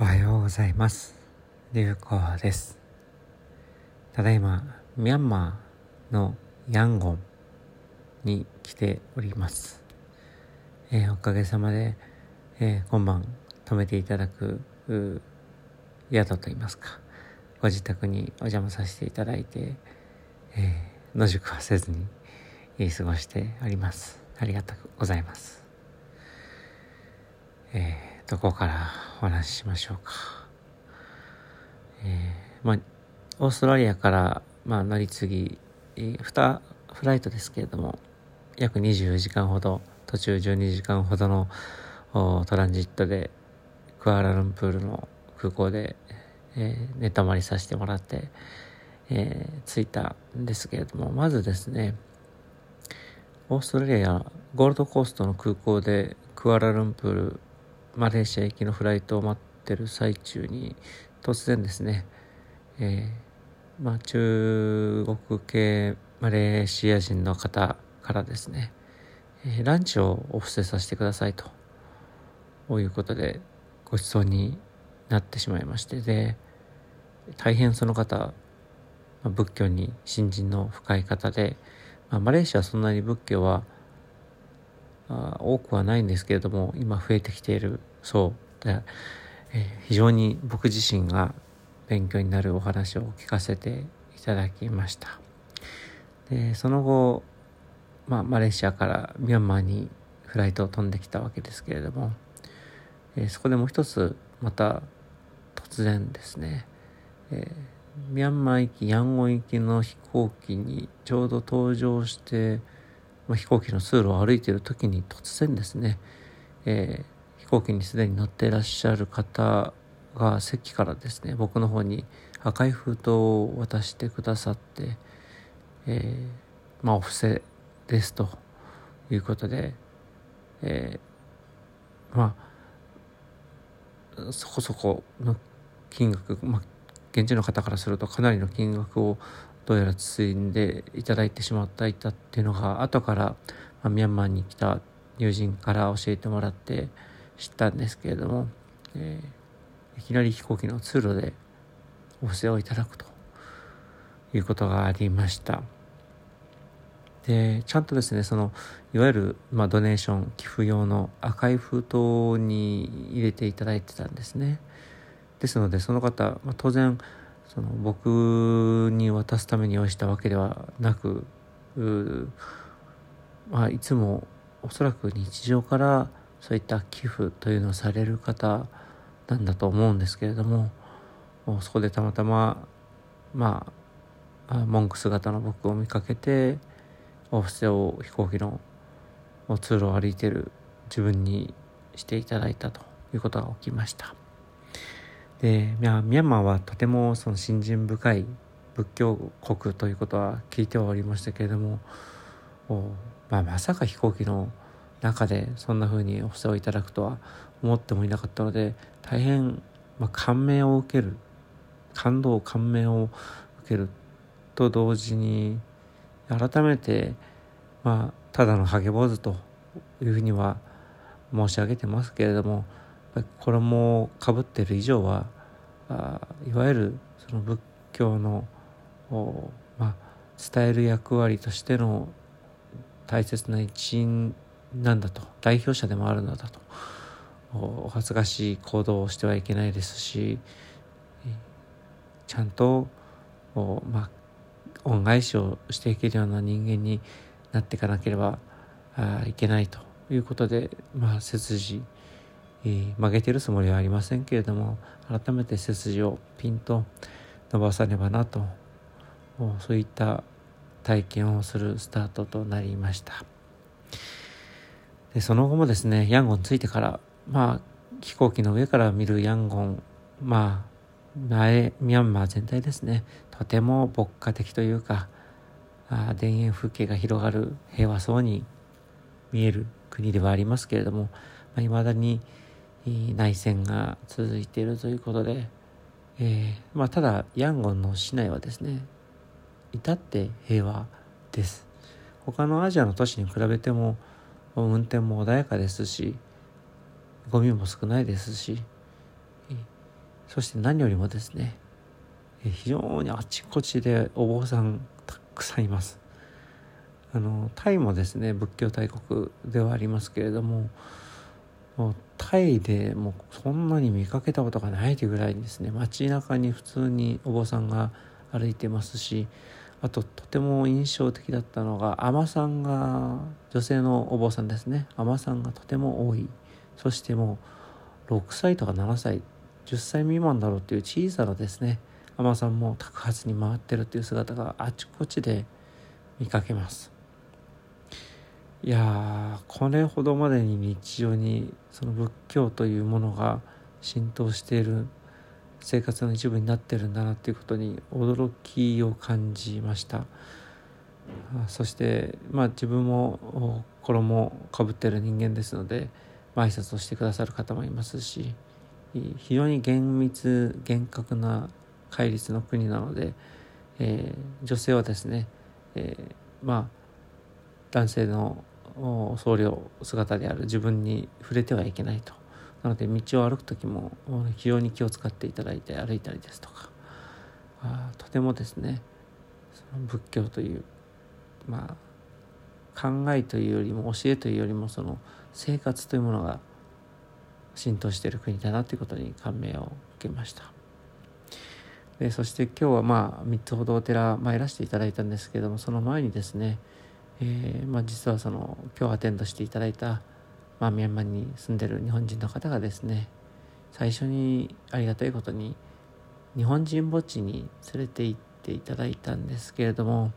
おはようございます。流行です。ただいまミャンマーのヤンゴンに来ております、えー、おかげさまで、えー、今晩泊めていただく宿といいますかご自宅にお邪魔させていただいて、えー、野宿はせずに過ごしております。ありがとうございます。えーどこからお話ししましょうか。えー、まあ、オーストラリアから、まあ、乗り継ぎ、2フライトですけれども、約24時間ほど、途中12時間ほどのトランジットで、クアラルンプールの空港で、えー、寝泊まりさせてもらって、えー、着いたんですけれども、まずですね、オーストラリアゴールドコーストの空港でクアラルンプールマレーシア行きのフライトを待ってる最中に突然ですね、えー、まあ、中国系マレーシア人の方からですね、えー、ランチをお布施させてくださいということでご馳走になってしまいましてで大変その方、ま、仏教に信心の深い方で、まあ、マレーシアはそんなに仏教は多くはないんですけれども今増えてきている。そう。で、えー、非常に僕自身が勉強になるお話を聞かせていただきました。でその後、まあ、マレーシアからミャンマーにフライトを飛んできたわけですけれども、えー、そこでもう一つまた突然ですね、えー、ミャンマー行きヤンゴン行きの飛行機にちょうど登場してまあ、飛行機の通路を歩いている時に突然ですね、えー、飛行機にすでに乗っていらっしゃる方が席からですね僕の方に赤い封筒を渡してくださって、えー、まあお布施ですということで、えー、まあそこそこの金額、まあ、現地の方からするとかなりの金額をどうやら包んでいただいてしまったいたっていうのが後から、ま、ミャンマーに来た友人から教えてもらって知ったんですけれども、えー、いきなり飛行機の通路でお布施をいただくということがありました。でちゃんとですねそのいわゆる、まあ、ドネーション寄付用の赤い封筒に入れていただいてたんですねですのでその方、まあ、当然その僕に渡すために用意したわけではなくまあ、いつもおそらく日常からそういった寄付というのをされる方なんだと思うんですけれどもそこでたまたままあ文句姿の僕を見かけてお布施を飛行機の通路を歩いてる自分にしていただいたということが起きました。でミャンマーはとてもその信心深い仏教国ということは聞いてはおりましたけれども、まあ、まさか飛行機の中でそんな風にお布施をいただくとは思ってもいなかったので大変、まあ、感銘を受ける感動感銘を受けると同時に改めて、まあ、ただのハゲ坊主というふうには申し上げてますけれども衣をかぶってる以上はあいわゆるその仏教のまあ、伝える役割としての大切な一員なんだと。代表者でもあるのだと。お恥ずかしい行動をしてはいけないですしちゃんとまあ、恩返しをしていけるような人間になっていかなければあいけないということで、まあ、切実背筋曲げてるつもりはありませんけれども改めて背筋をピンと伸ばさねばなとそういった体験をするスタートとなりました。でその後もですねヤンゴン着いてからまあ飛行機の上から見るヤンゴンまあ前ミャンマー全体ですねとても牧歌的というかあ田園風景が広がる平和そうに見える国ではありますけれどもいまあ、未だに内戦が続いているということで、えー、まあ、ただヤンゴンの市内はですね至って平和です。他のアジアの都市に比べても運転も穏やかですしゴミも少ないですしそして何よりもですね非常にあちこちでお坊さんたくさんいます。あのタイもですね仏教大国ではありますけれどもタイでもうそんなに見かけたことがないというぐらいですね。街中に普通にお坊さんが歩いてますしあととても印象的だったのが海女さんが女性のお坊さんですね。海女さんがとても多い。そしてもう6歳とか7歳10歳未満だろうという小さなですね海女さんも托発に回ってるという姿があちこちで見かけます。いやこれほどまでに日常にその仏教というものが浸透している生活の一部になってるんだなということに驚きを感じました。そしてまあ自分も衣をかぶってる人間ですので、まあ、挨拶をしてくださる方もいますし非常に厳密厳格な戒律の国なので、えー、女性はですね、えー、まあ男性の僧侶姿である自分に触れてはいけないと。なので道を歩く時も非常に気を使っていただいて歩いたりですとかあとてもですねその仏教というまあ考えというよりも教えというよりもその生活というものが浸透している国だなということに感銘を受けました。でそして今日はまあ3つほどお寺参らせていただいたんですけどもその前にですね、えーまあ、実はその今日アテンドしていただいたまあ、ミャンマーに住んでる日本人の方がですね最初にありがたいことに日本人墓地に連れて行っていただいたんですけれども、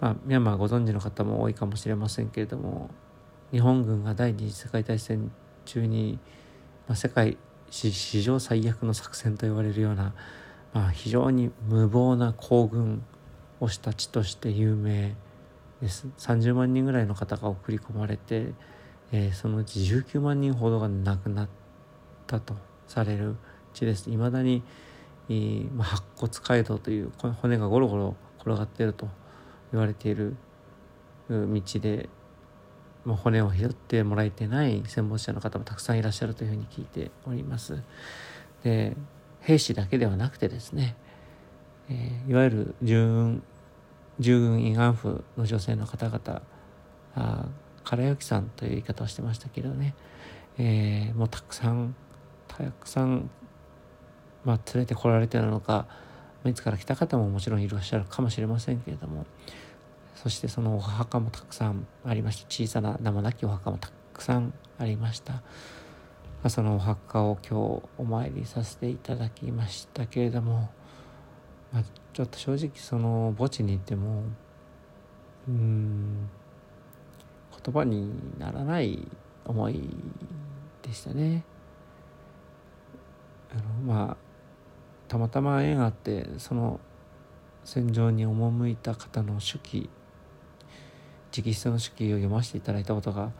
まあ、ミャンマーご存知の方も多いかもしれませんけれども日本軍が第二次世界大戦中に、まあ、世界史上最悪の作戦と言われるような、まあ、非常に無謀な行軍をした地として有名30万人ぐらいの方が送り込まれてえー、そのうち19万人ほどが亡くなったとされる地です。いまだに、えーまあ、白骨街道という骨がゴロゴロ転がっていると言われている道で、まあ、骨を拾ってもらえてない戦没者の方もたくさんいらっしゃるというふうに聞いております。で兵士だけではなくてですね、えー、いわゆる従軍従軍慰安婦の女性の方々あ唐之さんという言い方をしてましたけどね、えー、もうたくさんたくさん、まあ、連れてこられてるのかいつから来た方ももちろんいらっしゃるかもしれませんけれども。そしてそのお墓もたくさんありました。小さな名もなきお墓もたくさんありました、まあ、そのお墓を今日お参りさせていただきましたけれども、まあ、ちょっと正直その墓地に行ってもうん言葉にならない思いでしたね。あのまあたまたま縁があってその戦場に赴いた方の手記直筆の手記を読ませていただいたことが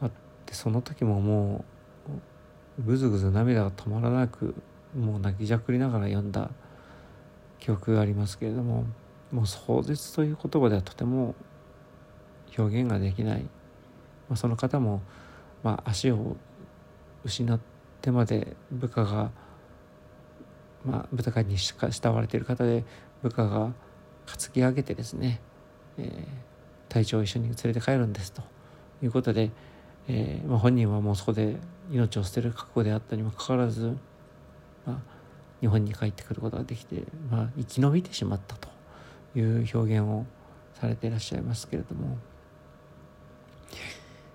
あってその時ももうぐずぐず涙が止まらなくもう泣きじゃくりながら読んだ記憶がありますけれどももう壮絶という言葉ではとても表現ができない、まあ、その方も、まあ、足を失ってまで部下が、まあ、部下に慕われている方で部下が担ぎ上げてですね、えー、隊長を一緒に連れて帰るんですということで、えーまあ、本人はもうそこで命を捨てる覚悟であったにもかかわらず、日本に帰ってくることができて、まあ、生き延びてしまったという表現をされていらっしゃいますけれども。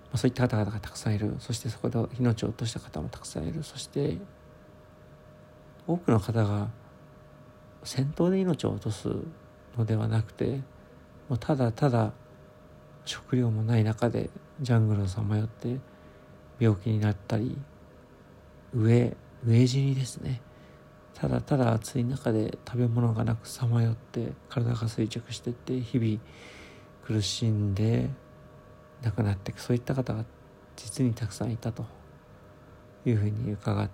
まあ、そういった方々がたくさんいるそしてそこで命を落とした方もたくさんいるそして多くの方が戦闘で命を落とすのではなくてもうただただ食料もない中でジャングルをさまよって病気になったり飢え飢え死にですねただただ暑い中で食べ物がなくさまよって体が衰弱してって日々苦しんで亡くなっていくそういった方が実にたくさんいたというふうに伺っ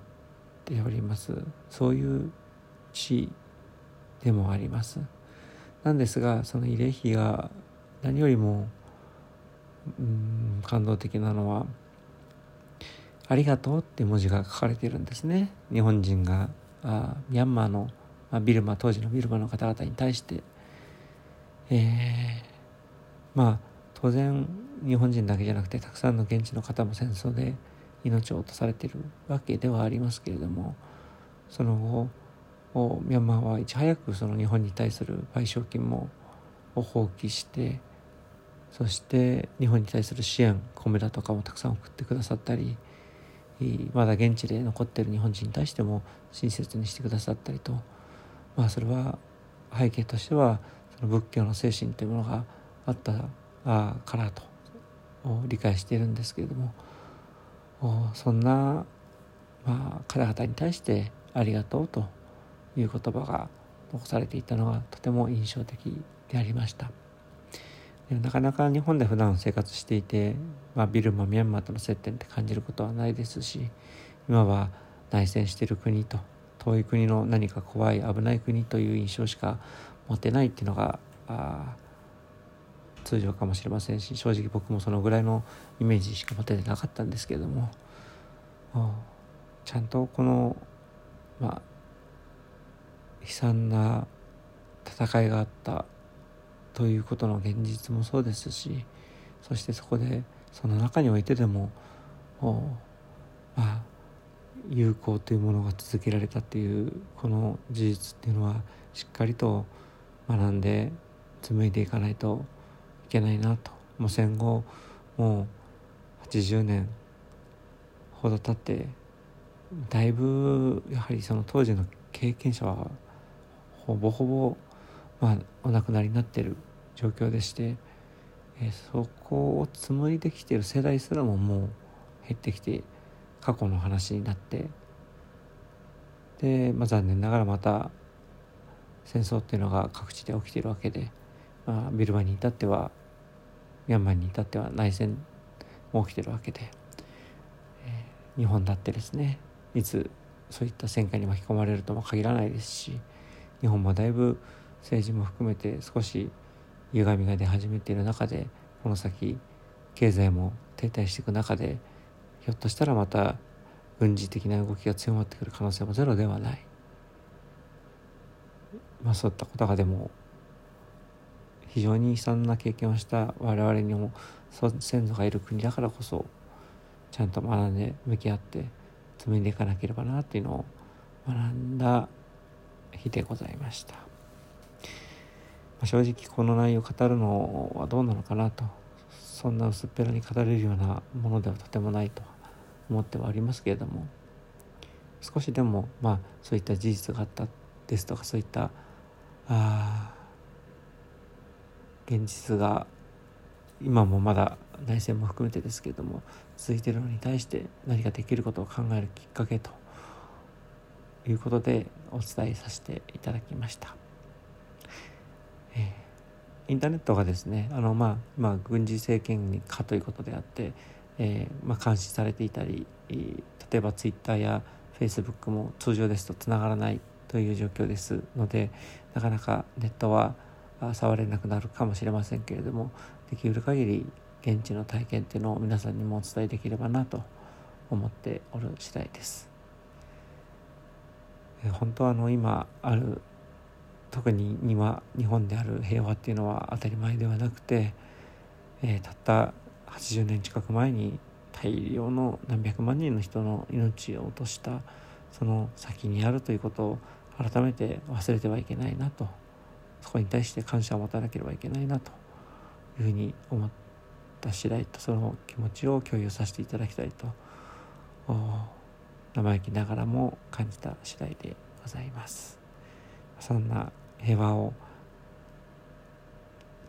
ております。そういう地でもあります。なんですがその慰霊碑が何よりもうん感動的なのはありがとうって文字が書かれているんですね。日本人があミャンマーの、まあ、ビルマ当時のビルマの方々に対してえー、まあ当然日本人だけじゃなくてたくさんの現地の方も戦争で命を落とされているわけではありますけれどもその後ミャンマーはいち早くその日本に対する賠償金もを放棄してそして日本に対する支援米だとかもたくさん送ってくださったりまだ現地で残ってる日本人に対しても親切にしてくださったりとまあそれは背景としてはその仏教の精神というものがあったからと理解しているんですけれどもそんな、方々に対して「ありがとう」という言葉が残されていたのがとても印象的でありました。なかなか日本で普段生活していて、まあ、ビルマミャンマーとの接点って感じることはないですし今は内戦している国と遠い国の何か怖い危ない国という印象しか持てないっていうのが通常かもしれませんし正直僕もそのぐらいのイメージしか持ててなかったんですけれどもちゃんとこのまあ悲惨な戦いがあったということの現実もそうですしそしてそこでその中においてでもまあ友好というものが続けられたっていうこの事実っていうのはしっかりと学んで紡いでいかないといけないなと。もう戦後もう80年ほど経ってだいぶやはりその当時の経験者はほぼほぼまあ、お亡くなりになっている状況でして、えー、そこを紡いできている世代すらももう減ってきて過去の話になってで、まあ、残念ながらまた戦争っていうのが各地で起きてるわけで、まあ、ビルマに至ってはミャンマーに至っては内戦も起きてるわけで、えー、日本だってですねいつそういった戦火に巻き込まれるとも限らないですし日本もだいぶ政治も含めて少し歪みが出始めている中でこの先経済も停滞していく中でひょっとしたらまた軍事的な動きが強まってくる可能性もゼロではない、まあ、そういったことがでも非常に悲惨な経験をした我々にも先祖がいる国だからこそちゃんと学んで向き合って紡いでいかなければなっていうのを学んだ日でございました。正直この内容を語るのはどうなのかなとそんな薄っぺらに語れるようなものではとてもないと思ってはありますけれども少しでもまあそういった事実があったですとかそういったあ現実が今もまだ内戦も含めてですけれども続いているのに対して何かできることを考えるきっかけということでお伝えさせていただきました。インターネットがですねあの、まあ、まあ軍事政権下ということであって、えーまあ、監視されていたり例えばツイッターやフェイスブックも通常ですとつながらないという状況ですのでなかなかネットは触れなくなるかもしれませんけれどもできる限り現地の体験っていうのを皆さんにもお伝えできればなと思っておる次第です。本当はあの今ある特に今日本である平和っていうのは当たり前ではなくて、えー、たった80年近く前に大量の何百万人の人の命を落としたその先にあるということを改めて忘れてはいけないなとそこに対して感謝を持たなければいけないなというふうに思った次第とその気持ちを共有させていただきたいと生意気ながらも感じた次第でございます。そんな平和を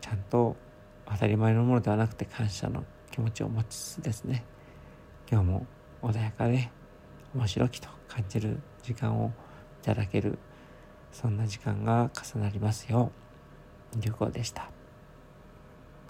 ちゃんと当たり前のものではなくて感謝の気持ちを持ちつつですね今日も穏やかで面白きと感じる時間をいただけるそんな時間が重なりますよう流行でした。